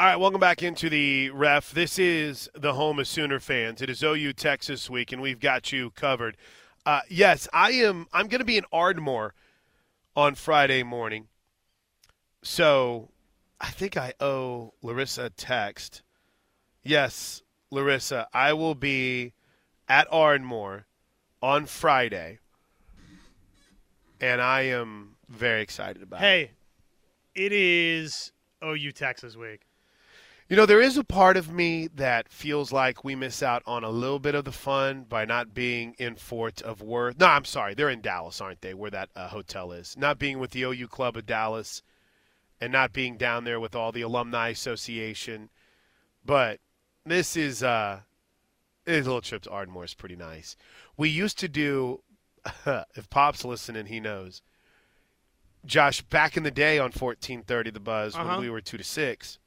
All right, welcome back into the ref. This is the home of Sooner fans. It is OU Texas week, and we've got you covered. Uh, yes, I am. I'm going to be in Ardmore on Friday morning, so I think I owe Larissa a text. Yes, Larissa, I will be at Ardmore on Friday, and I am very excited about it. Hey, it is OU Texas week. You know, there is a part of me that feels like we miss out on a little bit of the fun by not being in Fort of Worth. No, I'm sorry. They're in Dallas, aren't they, where that uh, hotel is? Not being with the OU Club of Dallas and not being down there with all the Alumni Association. But this is, uh, this little trip to Ardmore is pretty nice. We used to do, if Pop's listening, he knows. Josh, back in the day on 1430 The Buzz, Uh-huh. when we were 2 to 6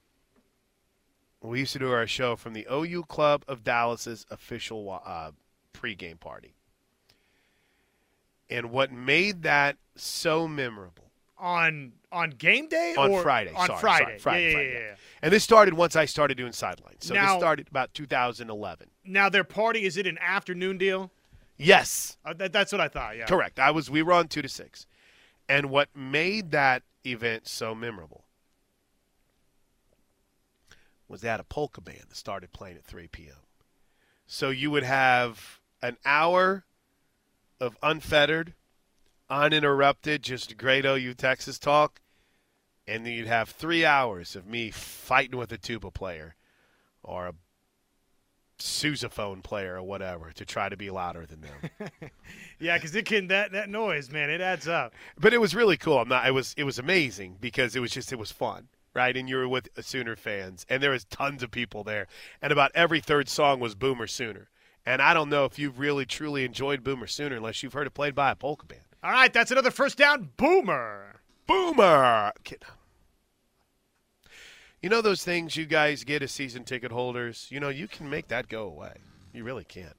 we used to do our show from the OU Club of Dallas's official uh, pregame party. And what made that so memorable On on game day on or Friday, on sorry, Friday. sorry, Friday, yeah, Friday, yeah, yeah. yeah. and this started once I started doing sidelines. So Now- this started about 2011. Now their party is it an afternoon deal? Yes, Uh, that, that's what I thought. Yeah. correct. I was. We were on two to six, and what made that event so memorable was they had a polka band that started playing at 3 p.m. So you would have an hour of unfettered, uninterrupted, just great OU Texas talk, and then you'd have three hours of me fighting with a tuba player or a sousaphone player or whatever to try to be louder than them. Yeah, because it can that that noise, man, it adds up. but it was really cool. I'm not. It was it was amazing because it was just it was fun, right? And you were with Sooner fans, and there was tons of people there, and about every third song was Boomer Sooner. And I don't know if you've really truly enjoyed Boomer Sooner unless you've heard it played by a polka band. All right, that's another first down. Boomer. Boomer. You know those things you guys get as season ticket holders. You know you can make that go away. You really can't.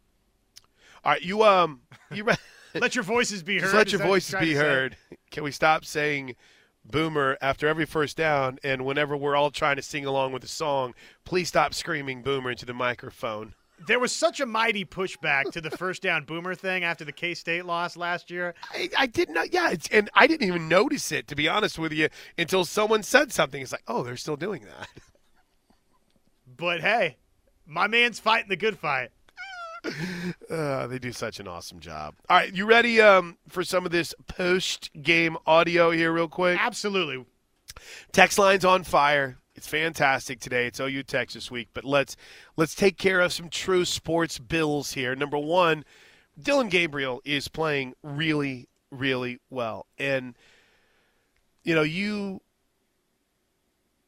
All right, you um, you. Re- Let your voices be heard. Just let is your that what you're voices be heard. Can we stop saying boomer after every first down? And whenever we're all trying to sing along with the song, please stop screaming boomer into the microphone. There was such a mighty pushback to the first down boomer thing after the K State loss last year. I, I didn't know. Yeah, it's, and I didn't even notice it, to be honest with you, until someone said something. It's like, oh, they're still doing that. But hey, my man's fighting the good fight. Uh, they do such an awesome job. All right, you ready um, for some of this post game audio here, real quick? Absolutely. Text line's on fire. It's fantastic today. It's OU Texas week, but let's let's take care of some true sports bills here. Number one, Dillon Gabriel is playing really, really well, and you know you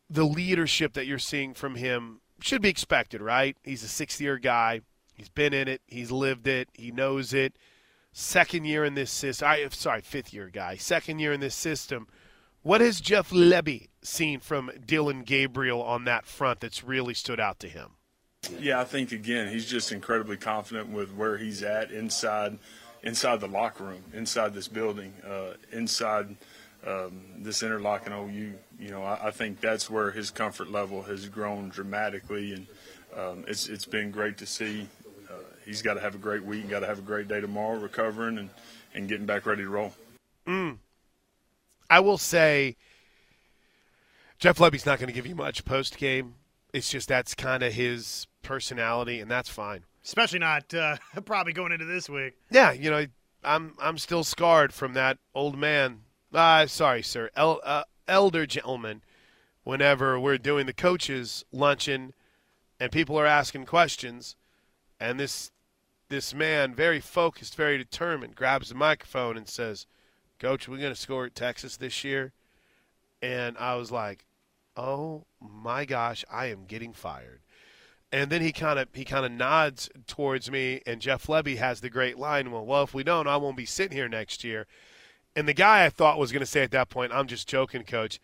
the leadership that you're seeing from him should be expected, right? He's a sixth year guy. He's been in it. He's lived it. He knows it. Second year in this system. I sorry, fifth year guy. Second year in this system. What has Jeff Lebby seen from Dillon Gabriel on that front that's really stood out to him? Yeah, I think again he's just incredibly confident with where he's at inside, inside the locker room, inside this building, uh, inside um, this interlocking OU. You know, I, I think that's where his comfort level has grown dramatically, and um, it's it's been great to see. He's got to have a great week, and got to have a great day tomorrow, recovering and and getting back ready to roll. I will say Jeff Lebby's not going to give you much post game. It's just that's kind of his personality, and that's fine. Especially not uh, probably going into this week. Yeah, you know, I'm I'm still scarred from that old man. Uh, sorry, sir, El, uh, elder gentleman. Whenever we're doing the coaches luncheon, and people are asking questions, and this this man, very focused, very determined, grabs the microphone and says, "Coach, we're going to score at Texas this year," and I was like, "Oh my gosh, I am getting fired." And then he kind of he kind of nods towards me, and Jeff Lebby has the great line, "Well, well, if we don't, I won't be sitting here next year." And the guy I thought was going to say at that point, "I'm just joking, coach."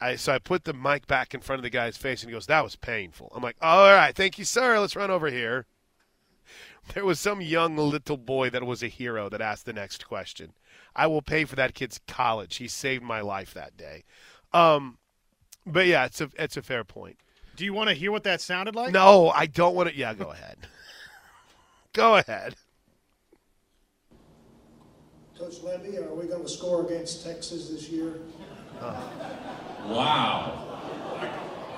I, so I put the mic back in front of the guy's face, and he goes, "That was painful." I'm like, "All right, thank you, sir. Let's run over here." There was some young little boy that was a hero that asked the next question. I will pay for that kid's college. He saved my life that day. Um, but yeah, it's a it's a fair point. Do you want to hear what that sounded like? No, I don't want to. Yeah, go ahead. go ahead. Coach Lebby, are we going to score against Texas this year? Wow.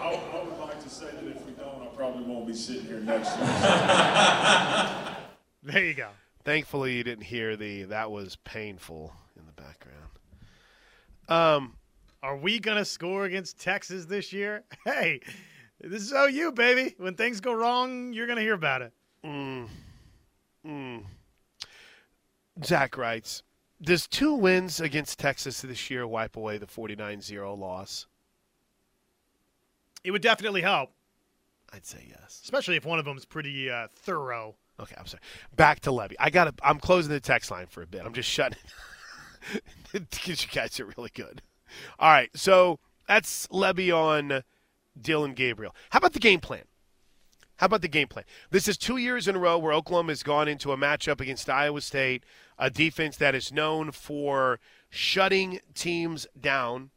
I, I would like to say that if we don't, I probably won't be sitting here next to There you go. Thankfully, you didn't hear the. That was painful in the background. Um, Are we gonna score against Texas this year? Hey, this is OU, baby. When things go wrong, you're gonna hear about it. Zach writes, "Does two wins against Texas this year wipe away the 49-0 loss?" It would definitely help, I'd say yes. especially if one of them is pretty uh, thorough. Okay, I'm sorry. Back to Lebby. I got I'm closing the text line for a bit. I'm just shutting because you guys are really good. All right, so that's Lebby on Dillon Gabriel. How about the game plan? How about the game plan? This is two years in a row where Oklahoma has gone into a matchup against Iowa State, a defense that is known for shutting teams down,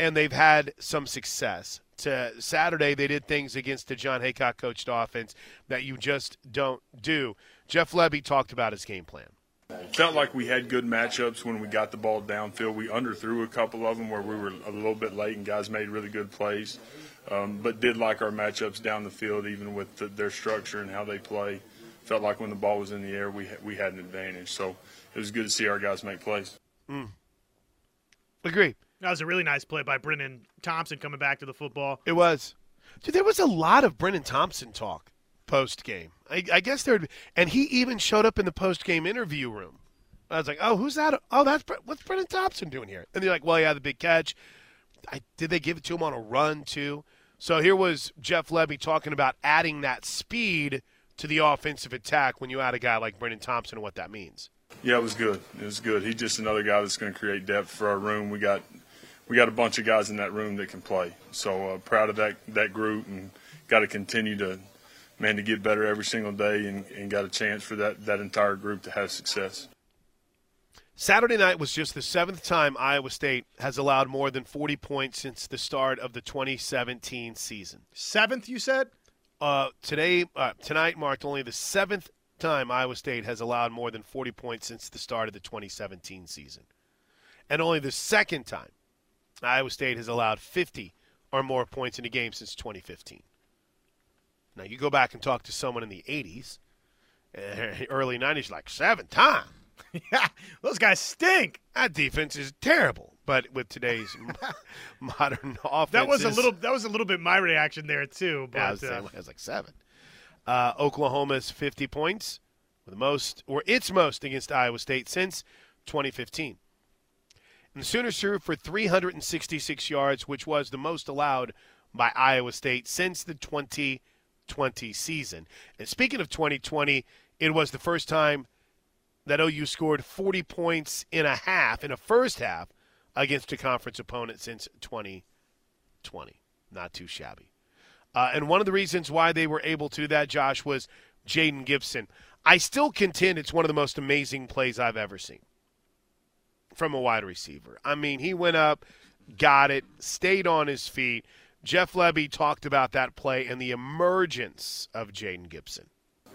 and they've had some success. To Saturday, they did things against the Jon Heacock coached offense that you just don't do. Jeff Lebby talked about his game plan. Felt like we had good matchups when we got the ball downfield. We underthrew a couple of them where we were a little bit late and guys made really good plays, um, but did like our matchups down the field, even with the, their structure and how they play. Felt like when the ball was in the air, we we had an advantage. So it was good to see our guys make plays. Agree. That was a really nice play by Brennan Thompson coming back to the football. It was. Dude, there was a lot of Brennan Thompson talk post game. I, I guess there, would be. and he even showed up in the post game interview room. I was like, "Oh, who's that? Oh, that's Bre- what's Brennan Thompson doing here?" And they're like, "Well, yeah, the big catch. I, did they give it to him on a run too?" So here was Jeff Lebby talking about adding that speed to the offensive attack when you add a guy like Brennan Thompson and what that means. Yeah, it was good. It was good. He's just another guy that's going to create depth for our room. We got we got a bunch of guys in that room that can play. So uh, proud of that that group and got to continue to man to get better every single day and, and got a chance for that that entire group to have success. Saturday night was just the seventh time Iowa State has allowed more than 40 points since the start of the 2017 season. Seventh, you said? Uh, today, uh, tonight marked only the seventh time Iowa State has allowed more than 40 points since the start of the 2017 season, and only the second time Iowa State has allowed 50 or more points in a game since 2015. Now you go back and talk to someone in the 80s, uh, early 90s, like seven times. yeah, those guys stink. That defense is terrible. But with today's modern offense, That was a little. That was a little bit my reaction there too. But Yeah, I was, uh, it was like seven. Uh, Oklahoma's 50 points, with the most or its most against Iowa State since 2015. And the Sooners threw for 366 yards, which was the most allowed by Iowa State since the 2020 season. And speaking of 2020, it was the first time that OU scored 40 points in a half, in a first half, against a conference opponent since 2020. Not too shabby. Uh, and one of the reasons why they were able to do that, Josh, was Jayden Gibson. I still contend it's one of the most amazing plays I've ever seen from a wide receiver. I mean, he went up, got it, stayed on his feet. Jeff Lebby talked about that play and the emergence of Jayden Gibson.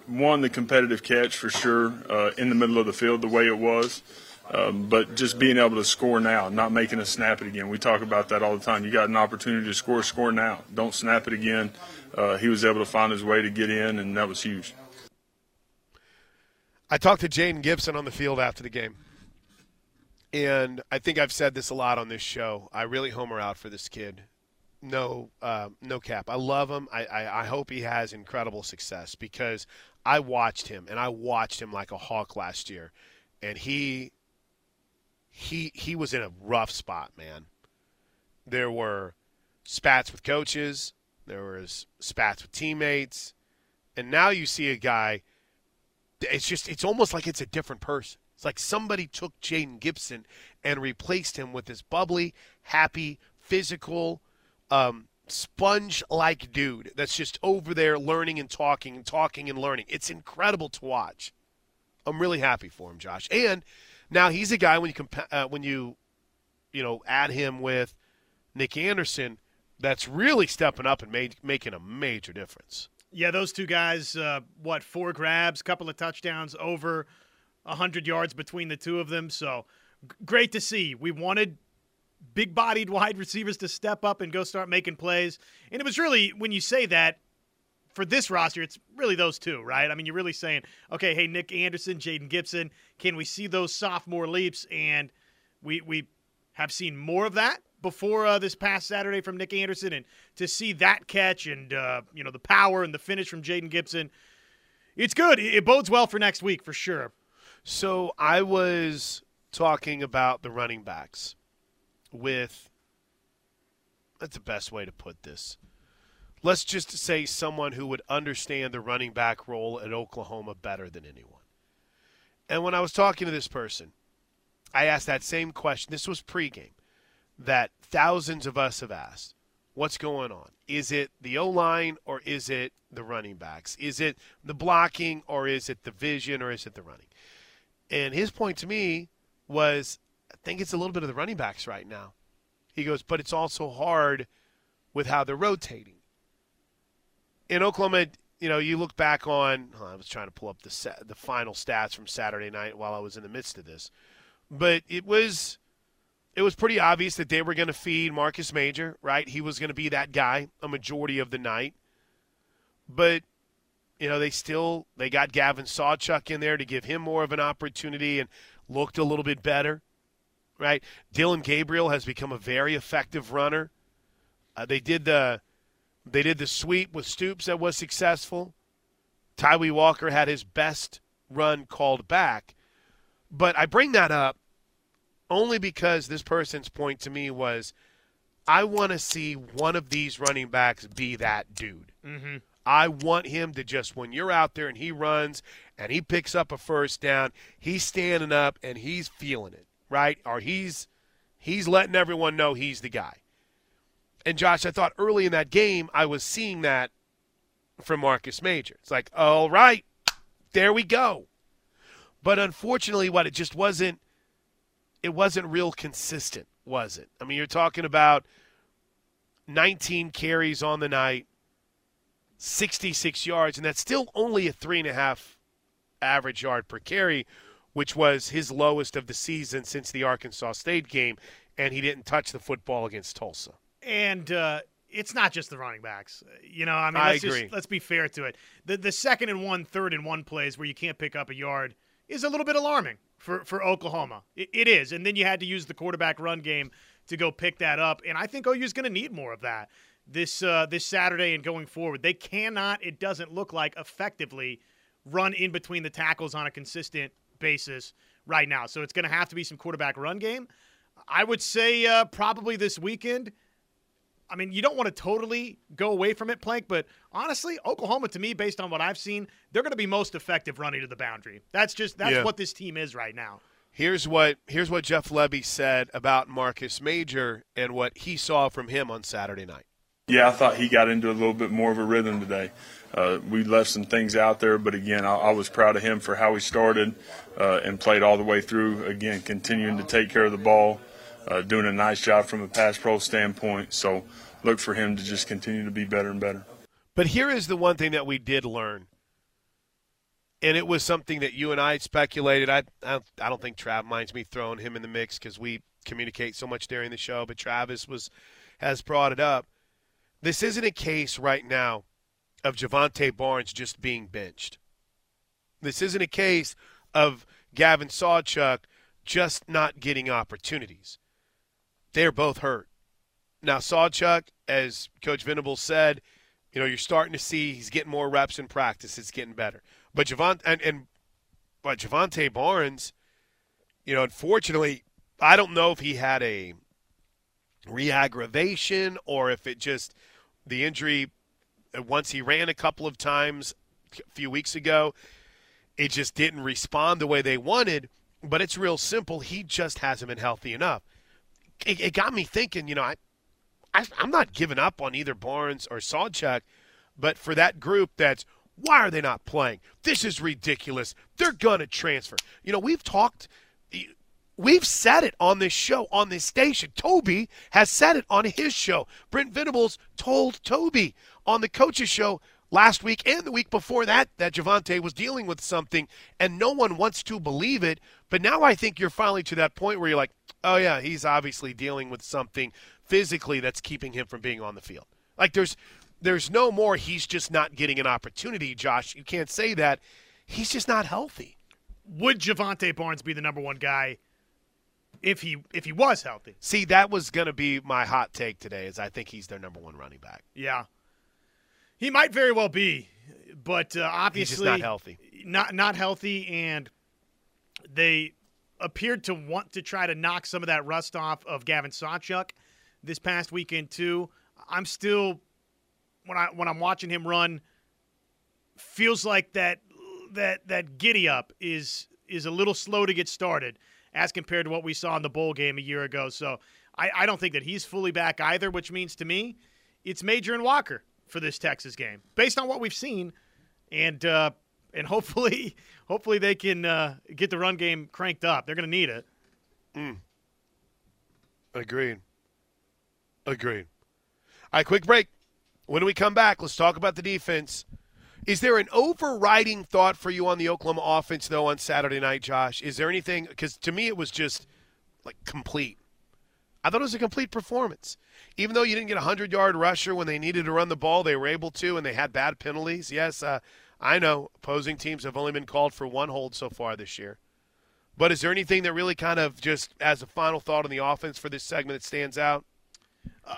One, the competitive catch for sure uh, in the middle of the field, the way it was. Um, but just being able to score now, not making a snap it again. We talk about that all the time. You got an opportunity to score, score now. Don't snap it again. Uh, he was able to find his way to get in, and that was huge. I talked to Jayden Gibson on the field after the game. And I think I've said this a lot on this show. I really homer out for this kid. No, uh, no cap. I love him. I, I, I hope he has incredible success because I watched him and I watched him like a hawk last year, and he he he was in a rough spot, man. There were spats with coaches, there was spats with teammates, and now you see a guy. It's just it's almost like it's a different person. It's like somebody took Jayden Gibson and replaced him with this bubbly, happy, physical, um, sponge-like dude that's just over there learning and talking and talking and learning. It's incredible to watch. I'm really happy for him, Josh. And now he's a guy when you compa- uh, when you you know add him with Nic Anderson, that's really stepping up and made, making a major difference. Yeah, those two guys, uh, what, four grabs, couple of touchdowns, over 100 yards between the two of them. So great to see. We wanted big bodied wide receivers to step up and go start making plays. And it was really, when you say that, for this roster, it's really those two, right? I mean, you're really saying, okay, hey, Nic Anderson, Jayden Gibson, can we see those sophomore leaps? And we we have seen more of that before uh, this past Saturday from Nic Anderson, and to see that catch and uh, you know the power and the finish from Jayden Gibson, it's good. It bodes well for next week for sure. So I was talking about the running backs with that's the best way to put this. Let's just say someone who would understand the running back role at Oklahoma better than anyone. And when I was talking to this person, I asked that same question. This was pregame that thousands of us have asked. What's going on? Is it the O line or is it the running backs? Is it the blocking or is it the vision or is it the running? And his point to me was I think it's a little bit of the running backs right now. He goes, but it's also hard with how they're rotating. In Oklahoma, you know, you look back on. Oh, I was trying to pull up the the final stats from Saturday night while I was in the midst of this, but it was it was pretty obvious that they were going to feed Marcus Major, right? He was going to be that guy a majority of the night. But you know, they still they got Gavin Sawchuk in there to give him more of an opportunity and looked a little bit better, right? Dillon Gabriel has become a very effective runner. Uh, they did the they did the sweep with Stoops that was successful. Tawee Walker had his best run called back. But I bring that up only because this person's point to me was I want to see one of these running backs be that dude. Mm-hmm. I want him to just, when you're out there and he runs and he picks up a first down, he's standing up and he's feeling it, right? Or he's he's letting everyone know he's the guy. And Josh, I thought early in that game I was seeing that from Marcus Major. It's like, all right, there we go. But unfortunately, what it just wasn't it wasn't real consistent, was it? I mean, you're talking about 19 carries on the night, 66 yards, and that's still only a three and a half average yard per carry, which was his lowest of the season since the Arkansas State game, and he didn't touch the football against Tulsa. And uh, it's not just the running backs. You know, I mean, I let's, agree. Just, let's be fair to it. The the second and one, third and one plays where you can't pick up a yard is a little bit alarming for for Oklahoma. It, it is, and then you had to use the quarterback run game to go pick that up, and I think OU is going to need more of that this uh, this Saturday and going forward. They cannot. It doesn't look like effectively run in between the tackles on a consistent basis right now. So it's going to have to be some quarterback run game. I would say uh, probably this weekend. I mean, you don't want to totally go away from it, Plank, but honestly, Oklahoma, to me, based on what I've seen, they're going to be most effective running to the boundary. That's just that's Yeah. what this team is right now. Here's what here's what Jeff Lebby said about Marcus Major and what he saw from him on Saturday night. Yeah, I thought he got into a little bit more of a rhythm today. Uh, we left some things out there, but again, I, I was proud of him for how he started uh, and played all the way through. Again, continuing to take care of the ball, uh, doing a nice job from a pass pro standpoint. So look for him to just continue to be better and better. But here is the one thing that we did learn, and it was something that you and I speculated. I I, I don't think Trav minds me throwing him in the mix because we communicate so much during the show. But Travis was has brought it up. This isn't a case right now of Jovantae Barnes just being benched. This isn't a case of Gavin Sawchuk just not getting opportunities. They're both hurt. Now, Sawchuk, as Coach Venables said, you know, you're starting to see he's getting more reps in practice. It's getting better. But Jovantae and, and but Jovantae Barnes, you know, unfortunately, I don't know if he had a re-aggravation or if it just the injury uh, once he ran a couple of times a few weeks ago, it just didn't respond the way they wanted. But it's real simple. He just hasn't been healthy enough. It, it got me thinking. You know, I, I I'm not giving up on either Barnes or Sawchuk, but for that group that's why are they not playing? This is ridiculous. They're gonna transfer. You know, we've talked We've said it on this show, on this station. Toby has said it on his show. Brent Venables told Toby on the coach's show last week and the week before that that Jovantae was dealing with something, and no one wants to believe it. But now I think you're finally to that point where you're like, oh, yeah, he's obviously dealing with something physically that's keeping him from being on the field. Like there's there's no more he's just not getting an opportunity, Josh. You can't say that. He's just not healthy. Would Jovantae Barnes be the number one guy if he if he was healthy? See, that was going to be my hot take today. Is I think he's their number one running back. Yeah, he might very well be, but uh, obviously not healthy. Not not healthy, and they appeared to want to try to knock some of that rust off of Gavin Sawchuk this past weekend too. I'm still when I when I'm watching him run, feels like that that that giddy up is is a little slow to get started as compared to what we saw in the bowl game a year ago. So I, I don't think that he's fully back either, which means to me it's Major and Walker for this Texas game, based on what we've seen, and uh, and hopefully hopefully they can uh, get the run game cranked up. They're going to need it. Mm. Agreed. Agreed. All right, quick break. When we come back, let's talk about the defense. Is there an overriding thought for you on the Oklahoma offense, though, on Saturday night, Josh? Is there anything? Because to me, it was just like complete. I thought it was a complete performance. Even though you didn't get a 100 yard rusher when they needed to run the ball, they were able to, and they had bad penalties. Yes, uh, I know opposing teams have only been called for one hold so far this year. But is there anything that really kind of just as a final thought on the offense for this segment that stands out?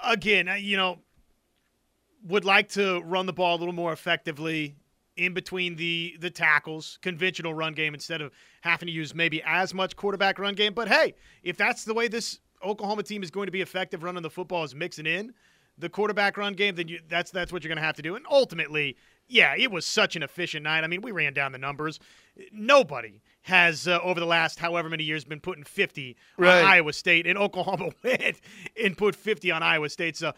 Again, you know, would like to run the ball a little more effectively in between the the tackles, conventional run game instead of having to use maybe as much quarterback run game. But hey, if that's the way this Oklahoma team is going to be effective running the football is mixing in the quarterback run game, then you, that's that's what you're going to have to do. And ultimately, yeah, it was such an efficient night. I mean, we ran down the numbers. Nobody has uh, over the last however many years been putting 50 right. on Iowa State, and Oklahoma went and put 50 on Iowa State. So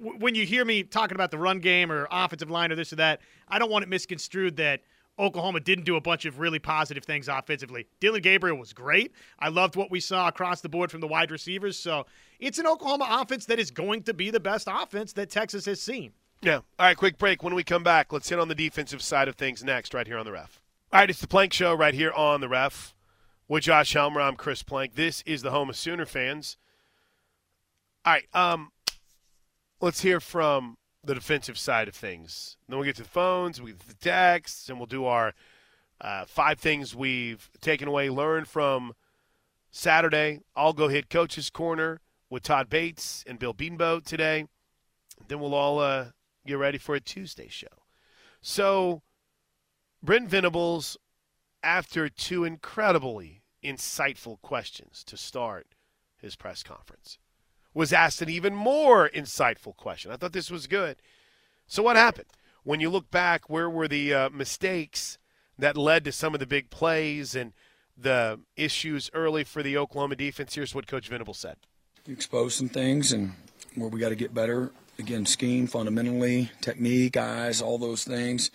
when you hear me talking about the run game or offensive line or this or that, I don't want it misconstrued that Oklahoma didn't do a bunch of really positive things offensively. Dillon Gabriel was great. I loved what we saw across the board from the wide receivers. So it's an Oklahoma offense that is going to be the best offense that Texas has seen. Yeah. All right, quick break. When we come back, let's hit on the defensive side of things next, right here on the ref. All right, it's the Plank Show right here on the ref with Josh Helmer. I'm Chris Plank. This is the home of Sooner fans. All right, um, let's hear from the defensive side of things. Then we'll get to the phones, we get to the texts, and we'll do our uh, five things we've taken away, learned from Saturday. I'll go hit Coach's Corner with Todd Bates and Bill Bedenbaugh today. Then we'll all uh, get ready for a Tuesday show. So, Brent Venables, after two incredibly insightful questions to start his press conference, was asked an even more insightful question. I thought this was good. So, what happened? When you look back, where were the uh, mistakes that led to some of the big plays and the issues early for the Oklahoma defense? Here's what Coach Venable said. You expose some things and where we got to get better. Again, scheme, fundamentally, technique, eyes, all those things.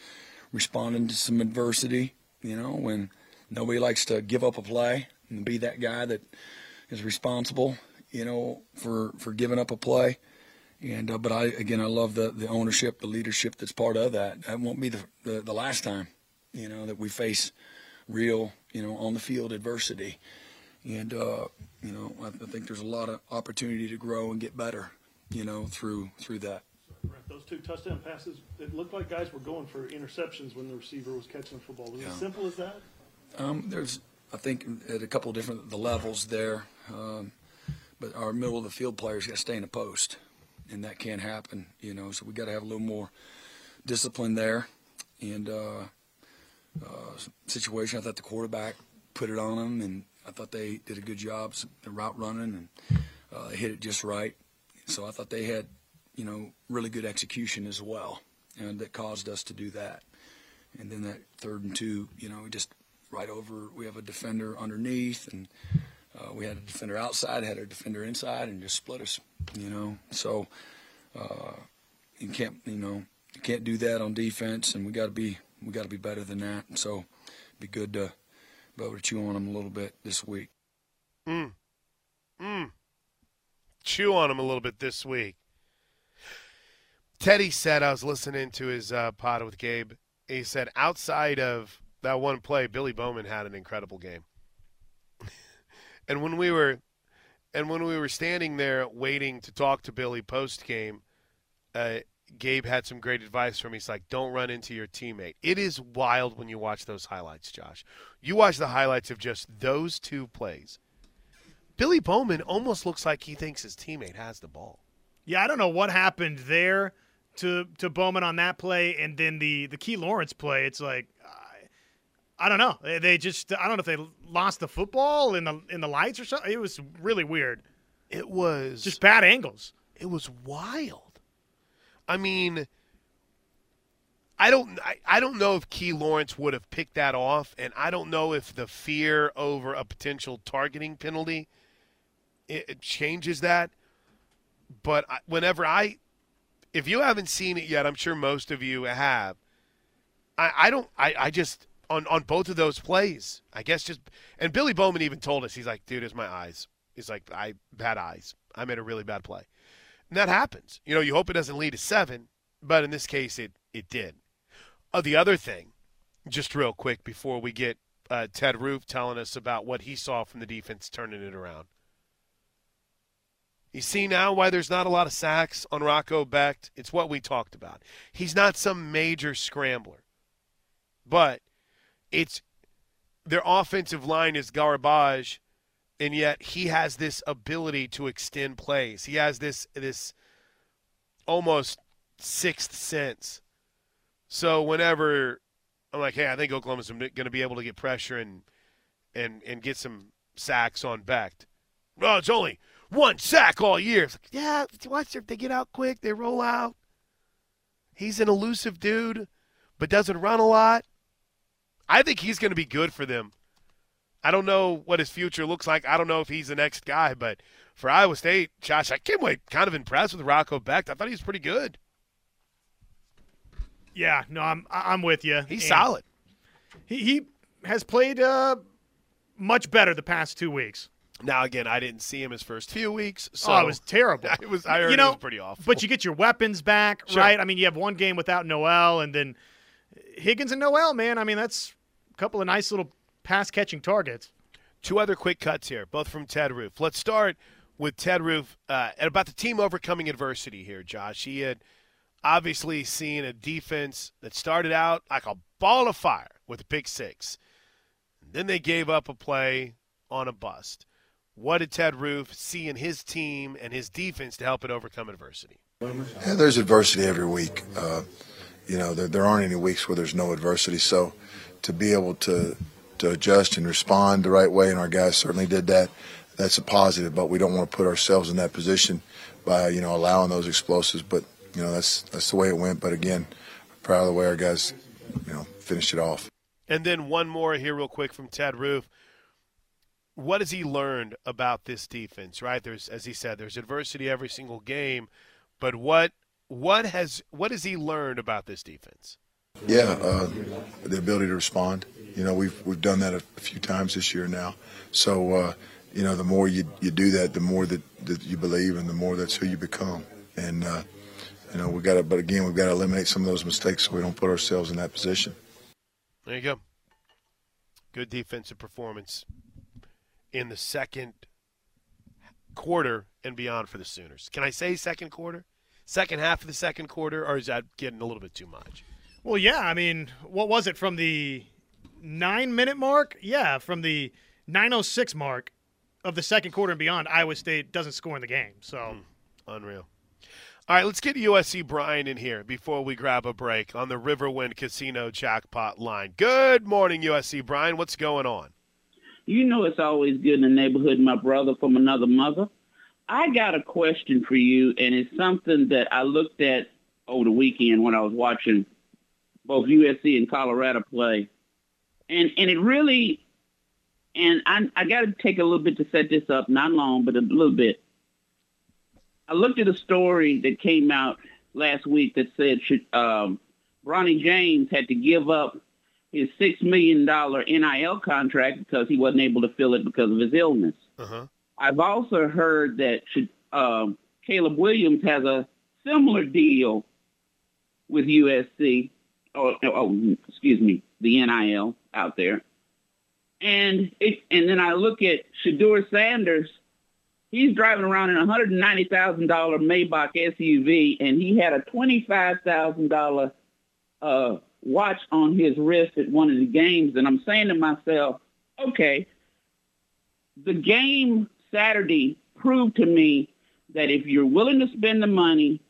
Responding to some adversity, you know, when nobody likes to give up a play and be that guy that is responsible you know, for for giving up a play. And uh, but I again, I love the the ownership, the leadership that's part of that. That won't be the, the the last time, you know, that we face real, you know, on the field adversity. And uh, you know, I, I think there's a lot of opportunity to grow and get better, you know, through through that. Those two touchdown passes, it looked like guys were going for interceptions when the receiver was catching the football. Was yeah. it as simple as that? Um, there's, I think, at a couple of different the levels there. Um, but our middle of the field players got to stay in the post, and that can't happen, you know. So we got to have a little more discipline there. And uh, uh, situation, I thought the quarterback put it on them, and I thought they did a good job, the route running, and uh, hit it just right. So I thought they had, you know, really good execution as well, and that caused us to do that. And then that third and two, you know, we just right over. We have a defender underneath, and uh, we had a defender outside, had a defender inside, and just split us. You know, so uh, you can't, you know, you can't do that on defense, and we got to be, we got to be better than that. So, it'd be good to be able to chew on them a little bit this week. Mm. Mm. Chew on them a little bit this week. Teddy said, I was listening to his uh, pod with Gabe. He said, outside of that one play, Billy Bowman had an incredible game. And when we were, and when we were standing there waiting to talk to Billy post game, uh, Gabe had some great advice for me. He's like, don't run into your teammate. It is wild when you watch those highlights, Josh. You watch the highlights of just those two plays. Billy Bowman almost looks like he thinks his teammate has the ball. Yeah, I don't know what happened there to to Bowman on that play, and then the the Key Lawrence play. It's like I don't know. They, they just I don't know if they lost the football in the in the lights or something. It was really weird. It was just bad angles. It was wild. I mean, I don't I, I don't know if Key Lawrence would have picked that off, and I don't know if the fear over a potential targeting penalty it, it changes that. But I, whenever I, if you haven't seen it yet, I'm sure most of you have. I, I don't I, I just on on both of those plays, I guess just and Billy Bowman even told us he's like, dude, it's my eyes. He's like, I bad eyes. I made a really bad play. And that happens. You know, you hope it doesn't lead to seven, but in this case, it, it did. Uh, the other thing, just real quick before we get uh, Ted Roof telling us about what he saw from the defense turning it around. You see now why there's not a lot of sacks on Rocco Becht? It's what we talked about. He's not some major scrambler, but it's their offensive line is garbage and yet he has this ability to extend plays. He has this this almost sixth sense. So whenever I'm like, hey, I think Oklahoma's going to be able to get pressure and and and get some sacks on Becht. Well, it's only one sack all year. Like, yeah, watch if they get out quick, they roll out. He's an elusive dude, but doesn't run a lot. I think he's going to be good for them I don't know what his future looks like. I don't know if he's the next guy, but for Iowa State, Josh, I came away kind of impressed with Rocco Becht. I thought he was pretty good. Yeah, no, I'm I'm with you. He's and solid. He he has played uh, much better the past two weeks. Now again, I didn't see him his first few weeks, so oh, it was terrible. It was I heard you know, it was pretty awful. But you get your weapons back, sure. right? I mean, you have one game without Noel, and then Higgins and Noel, man. I mean, that's couple of nice little pass catching targets. Two other quick cuts here, both from Ted Roof. Let's start with Ted Roof uh, about the team overcoming adversity here, Josh. He had obviously seen a defense that started out like a ball of fire with a pick six. And then they gave up a play on a bust. What did Ted Roof see in his team and his defense to help it overcome adversity? Yeah, there's adversity every week. Uh, you know, there, there aren't any weeks where there's no adversity. So to be able to to adjust and respond the right way, and our guys certainly did that. That's a positive, but we don't want to put ourselves in that position by you know allowing those explosives. But you know that's that's the way it went. But again, proud of the way our guys you know finished it off. And then one more here, real quick, from Ted Roof. What has he learned about this defense? Right, there's as he said, there's adversity every single game, but what what has what has he learned about this defense? Yeah, uh, the ability to respond. You know, we've we've done that a, few times this year now. So, uh, you know, the more you you do that, the more that, that you believe, and the more that's who you become. And uh, you know, we got to. But again, we've got to eliminate some of those mistakes so we don't put ourselves in that position. There you go. Good defensive performance in the second quarter and beyond for the Sooners. Can I say second quarter? Second half of the second quarter, or is that getting a little bit too much? Well, yeah. I mean, what was it from the nine minute mark? Yeah, from the 906 mark of the second quarter and beyond, Iowa State doesn't score in the game. So mm, unreal. All right, let's get USC Brian in here before we grab a break on the Riverwind Casino jackpot line. Good morning, USC Brian. What's going on? You know it's always good in the neighborhood, my brother from another mother. I got a question for you, and it's something that I looked at over the weekend when I was watching both USC and Colorado play, and and it really, and I I got to take a little bit to set this up, not long, but a little bit. I looked at a story that came out last week that said should, um, Bronny James had to give up his six million dollar NIL contract because he wasn't able to fill it because of his illness. Uh-huh. I've also heard that um, Caleb Williams has a similar deal with USC. Oh, oh, excuse me, the NIL out there. And it, and then I look at Shedeur Sanders. He's driving around in a hundred and ninety thousand dollar Maybach SUV, and he had a twenty five thousand thousand uh, watch on his wrist at one of the games. And I'm saying to myself, okay, the game Saturday proved to me that if you're willing to spend the money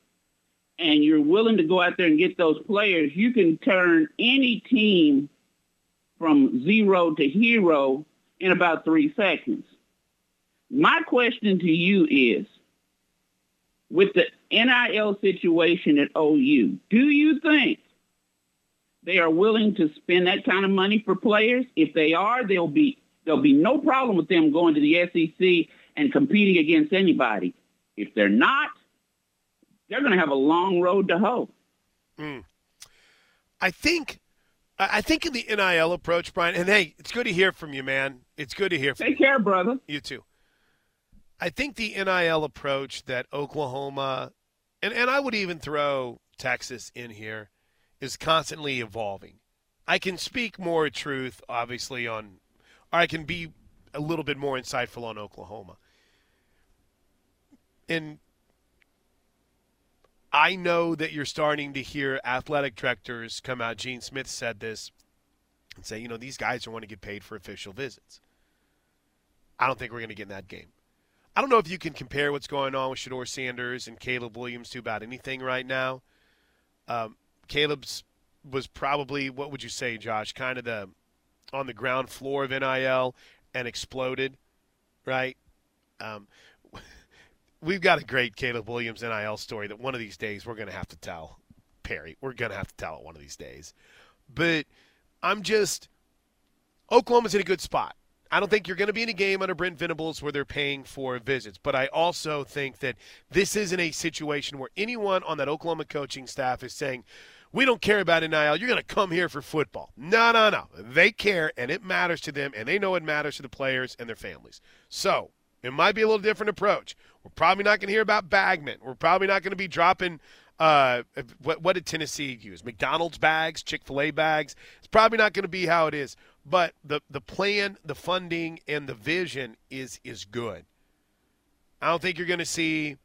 and you're willing to go out there and get those players, you can turn any team from zero to hero in about three seconds. My question to you is with the NIL situation at OU, do you think they are willing to spend that kind of money for players? If they are, there'll be there'll be no problem with them going to the SEC and competing against anybody. If they're not, they're going to have a long road to hoe. Mm. I think I think in the NIL approach, Brian, and hey, it's good to hear from you, man. It's good to hear from Take you. care, brother. You too. I think the NIL approach that Oklahoma, and, and I would even throw Texas in here, is constantly evolving. I can speak more truth, obviously, on, or I can be a little bit more insightful on Oklahoma. And I know that you're starting to hear athletic directors come out. Gene Smith said this and say, you know, these guys don't want to get paid for official visits. I don't think we're going to get in that game. I don't know if you can compare what's going on with Shedeur Sanders and Caleb Williams to about anything right now. Um, Caleb's was probably what would you say, Josh? Kind of the on the ground floor of NIL and exploded, right? Um, we've got a great Caleb Williams NIL story that one of these days we're going to have to tell Perry. We're going to have to tell it one of these days. But I'm just Oklahoma's in a good spot. I don't think you're going to be in a game under Brent Venables where they're paying for visits, but I also think that this isn't a situation where anyone on that Oklahoma coaching staff is saying, we don't care about NIL. You're going to come here for football. No, no, no. They care, and it matters to them, and they know it matters to the players and their families. So it might be a little different approach. We're probably not going to hear about Bagman. We're probably not going to be dropping. Uh, what, what did Tennessee use? McDonald's bags, Chick Fil A bags. It's probably not going to be how it is. But the the plan, the funding, and the vision is is good. I don't think you're going to see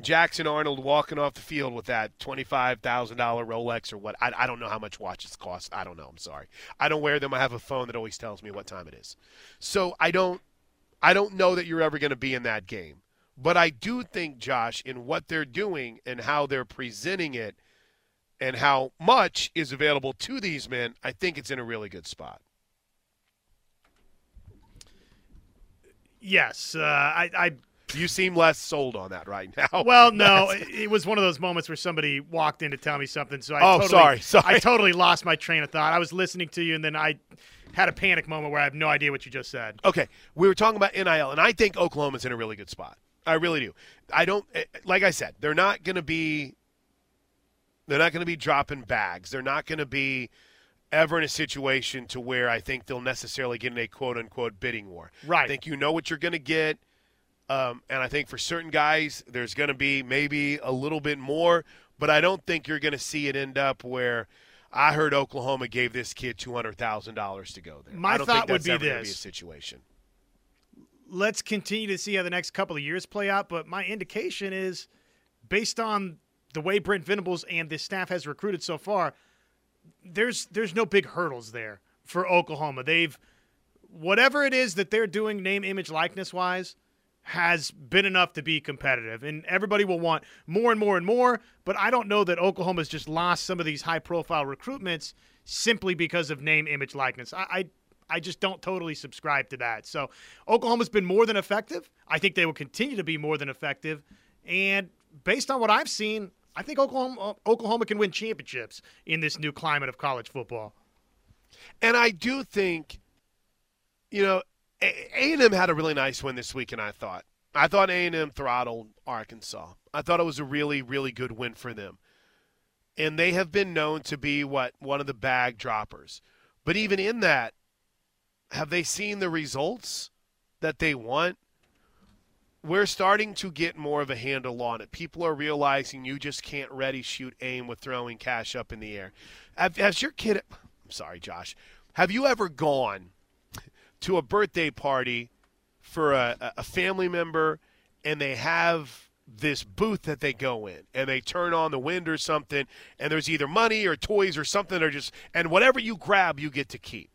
Jackson Arnold walking off the field with that twenty-five thousand dollar Rolex or what? I, I don't know how much watches cost. I don't know. I'm sorry. I don't wear them. I have a phone that always tells me what time it is. So I don't. I don't know that you're ever going to be in that game. But I do think, Josh, in what they're doing and how they're presenting it, and how much is available to these men, I think it's in a really good spot. Yes, uh, I, I you seem less sold on that right now. Well, no, it was one of those moments where somebody walked in to tell me something. So I oh, totally, sorry, sorry. I totally lost my train of thought. I was listening to you, and then I had a panic moment where I have no idea what you just said. Okay, we were talking about NIL, and I think Oklahoma's in a really good spot. I really do. I don't eh, like I said, they're not going to be. They're not going to be dropping bags. They're not going to be ever in a situation to where I think they'll necessarily get in a quote unquote bidding war. Right. I think you know what you're going to get. Um, and I think for certain guys, there's going to be maybe a little bit more, but I don't think you're going to see it end up where I heard Oklahoma gave this kid two hundred thousand dollars to go there. My I don't thought would be this. Be a situation. Let's continue to see how the next couple of years play out. But my indication is, based on the way Brent Venables and this staff has recruited so far, there's there's no big hurdles there for Oklahoma. They've whatever it is that they're doing, name, image, likeness wise, has been enough to be competitive. And everybody will want more and more and more. But I don't know that Oklahoma's just lost some of these high profile recruitments simply because of name, image, likeness. I, I I just don't totally subscribe to that. So Oklahoma's been more than effective. I think they will continue to be more than effective. And based on what I've seen, I think Oklahoma Oklahoma can win championships in this new climate of college football. And I do think, you know, A&M had a really nice win this weekend. I thought. I thought A&M throttled Arkansas. I thought it was a really, really good win for them. And they have been known to be what one of the bag droppers. But even in that, have they seen the results that they want? we're starting to get more of a handle on it. People are realizing you just can't ready, shoot, aim with throwing cash up in the air. Have, has your kid? I'm sorry, Josh. Have you ever gone to a birthday party for a, a family member, and they have this booth that they go in and they turn on the wind or something and there's either money or toys or something or just and whatever you grab you get to keep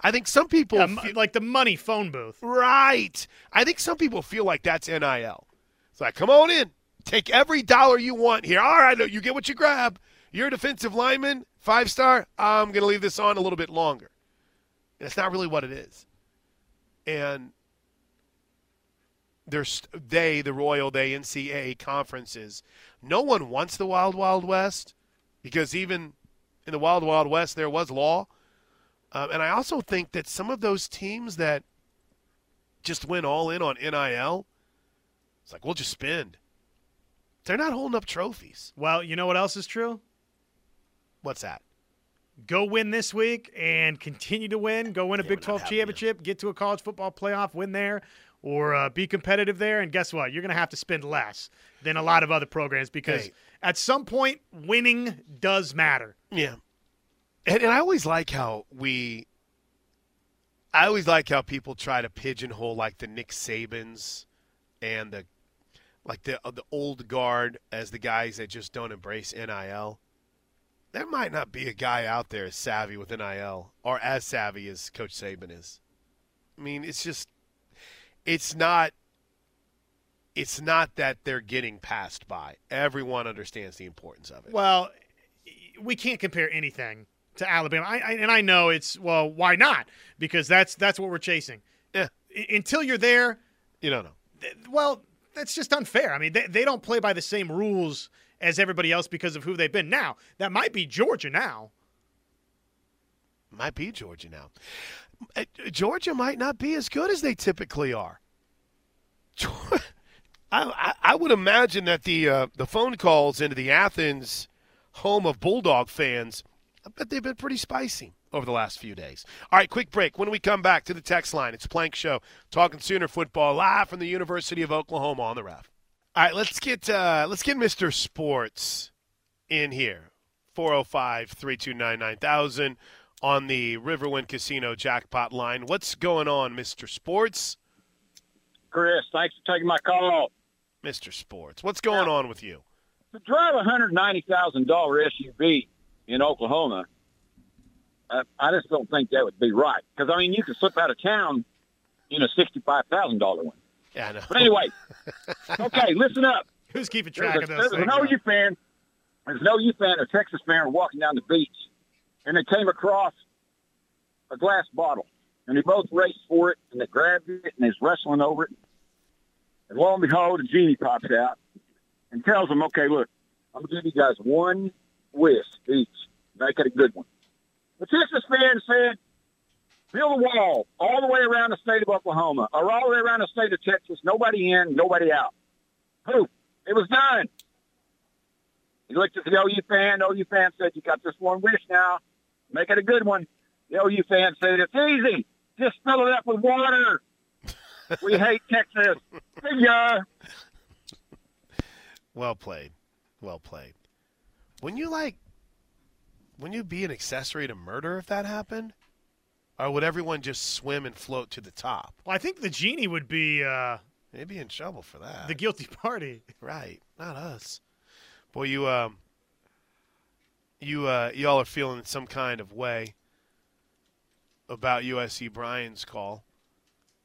i think some people Yeah, feel, like the money phone booth. right. I think some people feel like that's nil it's like come on in. Take every dollar you want here. All right you get what you grab. You're a defensive lineman five star. I'm going to leave this on a little bit longer. And that's not really what it is. And there's they, the Royal, they NCAA conferences. No one wants the Wild Wild West because even in the Wild Wild West there was law, um, and I also think that some of those teams that just went all in on NIL, it's like we'll just spend. They're not holding up trophies. Well, you know what else is true? What's that? Go win this week and continue to win. Go win a Yeah, Big 12 happy championship, get to a college football playoff, win there, or uh, be competitive there. And guess what? You're going to have to spend less than a lot of other programs because Hey. at some point, winning does matter. Yeah. And, and I always like how we. I always like how people try to pigeonhole like the Nick Sabans and the like the uh, the old guard as the guys that just don't embrace NIL. There might not be a guy out there as savvy with NIL or as savvy as Coach Saban is. I mean, it's just it's not it's not that they're getting passed by. Everyone understands the importance of it. Well, we can't compare anything to Alabama. I, I, and I know it's, well, why not? Because that's that's what we're chasing. Yeah. I- until you're there, You don't know. th- well, that's just unfair. I mean, they, they don't play by the same rules as everybody else because of who they've been. Now, that might be Georgia now. Might be Georgia now. Uh, Georgia might not be as good as they typically are. I, I, I would imagine that the uh, the phone calls into the Athens home of Bulldog fans, I bet they've been pretty spicy over the last few days. All right, quick break. When we come back to the text line, it's Plank Show talking Sooner football live from the University of Oklahoma on the ref. All right, let's get uh, let's get Mr. Sports in here. 405 329 9000 on the Riverwind Casino jackpot line. What's going on, Mr. Sports? Chris, thanks for taking my call. Mr. Sports, what's going on with you? To drive a hundred ninety thousand dollar SUV in Oklahoma, I just don't think that would be right. Because I mean, you can slip out of town in a sixty-five thousand dollar one. Yeah, I know. But anyway, okay, listen up. Who's keeping There's, track a, of those there's an? OU fan. There's an OU fan, a Texas fan, walking down the beach, and they came across a glass bottle, and they both raced for it, and they grabbed it, and they was wrestling over it. And lo and behold, a genie pops out and tells them, "Okay, look, I'm gonna give you guys one wish each. Make it a good one." The Texas fan said, "Build a wall all the way around the state of Oklahoma, or all the way around the state of Texas. Nobody in, nobody out." Poof! It was done. He looked at the OU fan. The OU fan said, "You got this one wish now. Make it a good one." The OU fan said, "It's easy. Just fill it up with water." we hate Texas. See ya. Well played. Well played. Wouldn't you like, wouldn't you be an accessory to murder if that happened? Or would everyone just swim and float to the top? Well, I think the genie would be uh, They'd be in trouble for that. the guilty party. Right, not us. Boy, you um, you uh, y'all are feeling some kind of way about USC Brian's call.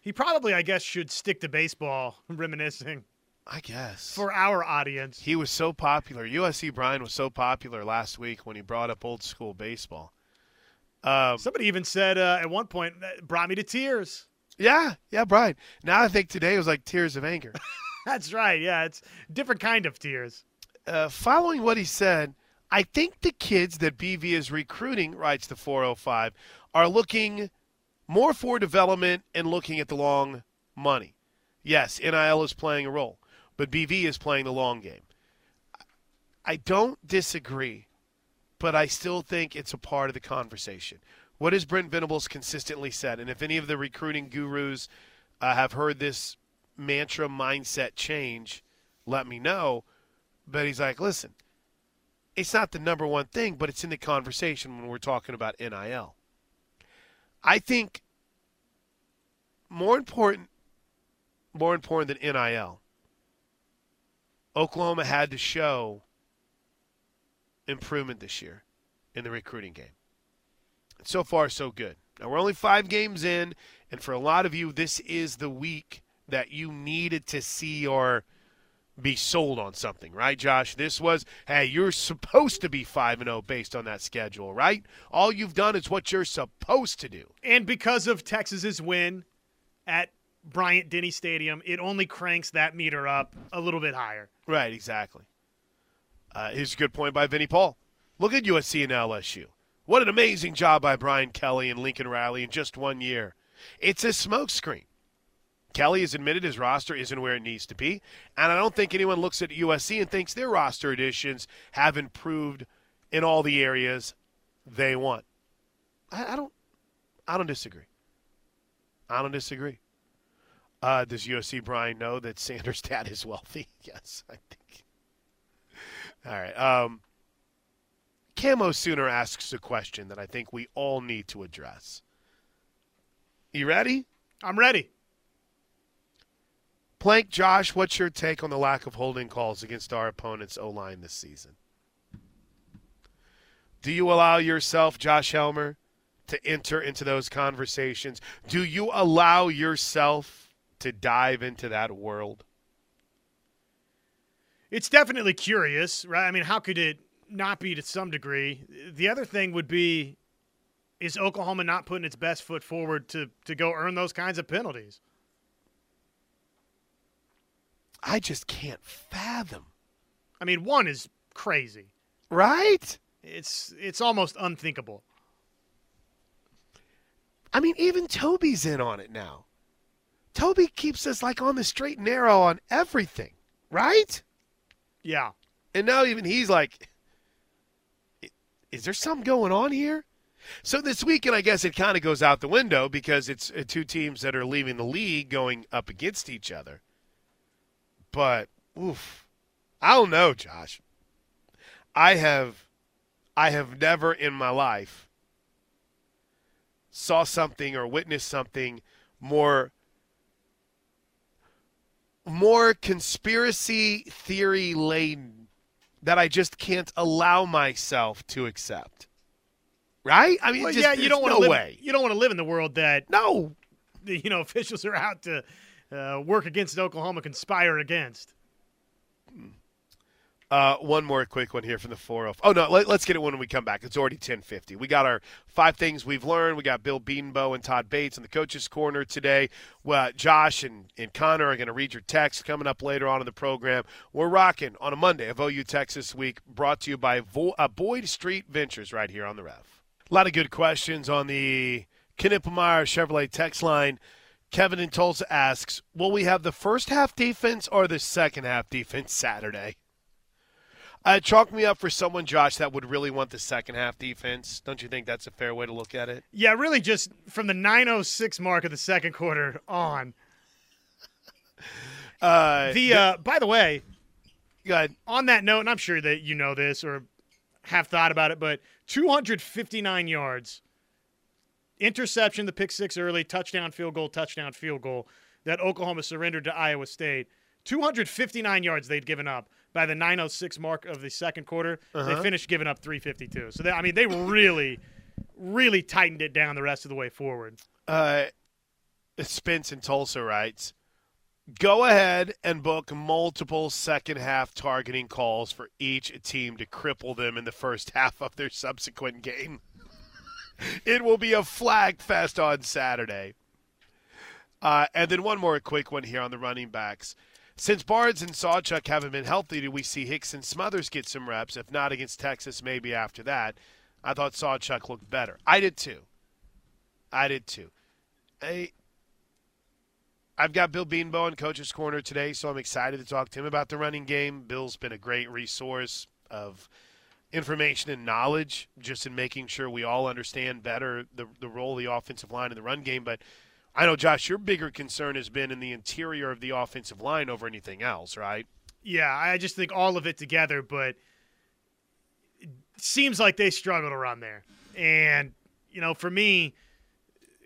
He probably, I guess, should stick to baseball, reminiscing I guess for our audience. he was so popular. USC Brian was so popular last week when he brought up old school baseball. Um, Somebody even said uh, at one point, that brought me to tears. yeah, yeah, Brian. Now I think today was like tears of anger. That's right. Yeah, it's different kind of tears. uh, following what he said, I think the kids that BV is recruiting, writes the 405, are looking more for development and looking at the long money. Yes, NIL is playing a role, but BV is playing the long game. I don't disagree, but I still think it's a part of the conversation. What has Brent Venables consistently said? And if any of the recruiting gurus uh, have heard this mantra mindset change, let me know. But he's like, listen, it's not the number one thing, but it's in the conversation when we're talking about NIL. I think more important more important than NIL. Oklahoma had to show improvement this year in the recruiting game. So far, so good. Now, we're only five games in, and for a lot of you, this is the week that you needed to see or be sold on something, right, Josh? This was, hey, you're supposed to be 5 and 0 based on that schedule, right? All you've done is what you're supposed to do. And because of Texas's win at Bryant Denny Stadium, it only cranks that meter up a little bit higher. Right, exactly. Uh, here's a good point by Vinnie Paul. Look at USC and LSU. What an amazing job by Brian Kelly and Lincoln Riley in just one year. It's a smokescreen. Kelly has admitted his roster isn't where it needs to be, and I don't think anyone looks at USC and thinks their roster additions have improved in all the areas they want. I, I don't. I don't disagree. I don't disagree. Uh, does USC Brian know that Sanders' dad is wealthy? yes, I think. All right. Um, Camo Sooner asks a question that I think we all need to address. You ready? I'm ready. Plank, Josh, what's your take on the lack of holding calls against our opponent's O line this season? Do you allow yourself, Josh Helmer, to enter into those conversations? Do you allow yourself to dive into that world? It's definitely curious, right? I mean, how could it not be to some degree? The other thing would be is Oklahoma not putting its best foot forward to to go earn those kinds of penalties? I just can't fathom. I mean, one is crazy. Right? It's it's almost unthinkable. I mean, even Toby's in on it now. Toby keeps us like on the straight and narrow on everything, right? Yeah. And now even he's like, is there something going on here? So this weekend, I guess it kind of goes out the window because it's uh, two teams that are leaving the league going up against each other. But oof, I don't know, Josh. I have, I have never in my life saw something or witnessed something more more conspiracy theory laden that I just can't allow myself to accept. Right? I mean, well, just, yeah, you don't want no to live. way. You don't want to live in the world that no, you know officials are out to uh, work against Oklahoma, conspire against. Uh, one more quick one here from the 405. Oh, no, let, us get it when we come back. It's already 1050. We got our five things we've learned. We got Bill Bedenbaugh and Todd Bates in the coaches' corner today. Well, Josh and, and Connor are going to read your text coming up later on in the program. We're rocking on a Monday of OU Texas Week, brought to you by Vo- uh, Boyd Street Ventures right here on the Ref. A lot of good questions on the Knippelmeyer Chevrolet text line. Kevin in Tulsa asks, will we have the first half defense or the second half defense Saturday? Uh, chalk me up for someone, Josh, that would really want the second half defense. Don't you think that's a fair way to look at it? Yeah, really, just from the 9:06 mark of the second quarter on. Uh, the uh, by the way. On that note, and I'm sure that you know this or have thought about it, but 259 yards, interception, the pick six early, touchdown, field goal, touchdown, field goal that Oklahoma surrendered to Iowa State. 259 yards they'd given up by the 906 mark of the second quarter. Uh-huh. They finished giving up 352. So, they, I mean, they really, really tightened it down the rest of the way forward. Uh, Spence in Tulsa writes Go ahead and book multiple second half targeting calls for each team to cripple them in the first half of their subsequent game. it will be a flag fest on Saturday. Uh, and then one more quick one here on the running backs. Since Barnes and Sawchuk haven't been healthy, do we see Hicks and Smothers get some reps? If not against Texas, maybe after that. I thought Sawchuk looked better. I did too. I did too. I, I've got Bill Bedenbaugh in Coach's Corner today, so I'm excited to talk to him about the running game. Bill's been a great resource of information and knowledge just in making sure we all understand better the, the role of the offensive line in the run game. But I know, Josh, your bigger concern has been in the interior of the offensive line over anything else, right? Yeah, I just think all of it together, but it seems like they struggle to run there. And, you know, for me,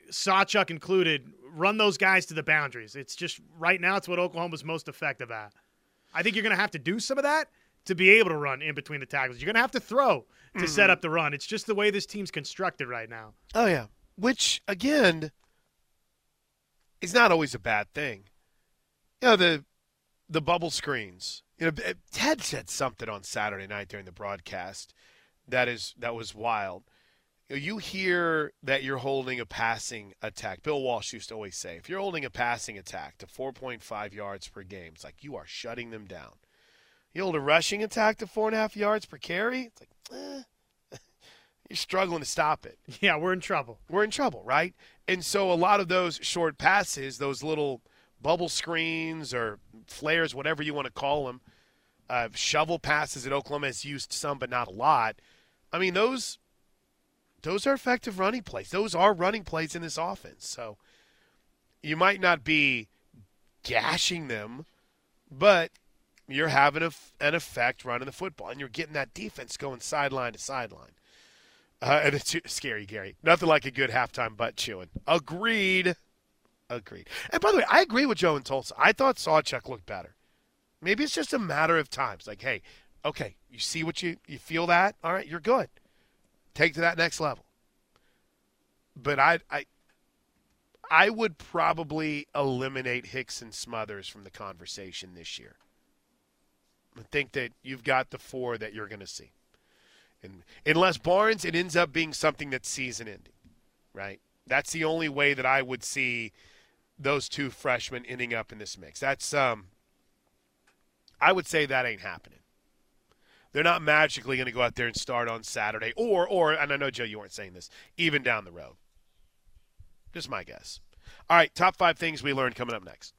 Sawchuk included, run those guys to the boundaries. It's just right now, it's what Oklahoma's most effective at. I think you're going to have to do some of that to be able to run in between the tackles. You're going to have to throw to mm-hmm. set up the run. It's just the way this team's constructed right now. Oh, yeah. Which, again, is not always a bad thing. You know, the the bubble screens. You know, Ted said something on Saturday night during the broadcast that is that was wild. You hear that you're holding a passing attack. Bill Walsh used to always say, if you're holding a passing attack to 4.5 yards per game, it's like you are shutting them down. You hold a rushing attack to four and a half yards per carry, it's like, eh, you're struggling to stop it. Yeah, we're in trouble. We're in trouble, right? And so a lot of those short passes, those little bubble screens or flares, whatever you want to call them, uh, shovel passes that Oklahoma has used some, but not a lot. I mean, those those are effective running plays. Those are running plays in this offense. So you might not be gashing them, but you're having a, an effect running the football, and you're getting that defense going sideline to sideline. Uh, and it's scary, Gary. Nothing like a good halftime butt chewing. Agreed. Agreed. And by the way, I agree with Joe in Tulsa. I thought Sawchuk looked better. Maybe it's just a matter of times. Like, hey, okay, you see what you you feel that? All right, you're good take to that next level. But I, I, I would probably eliminate Hicks and Smothers from the conversation this year. I think that you've got the four that you're going to see. And unless Barnes, it ends up being something that's season ending, right? That's the only way that I would see those two freshmen ending up in this mix. That's um I would say that ain't happening. They're not magically going to go out there and start on Saturday, or or and I know Joe, you weren't saying this, even down the road. Just my guess. All right, top five things we learned coming up next.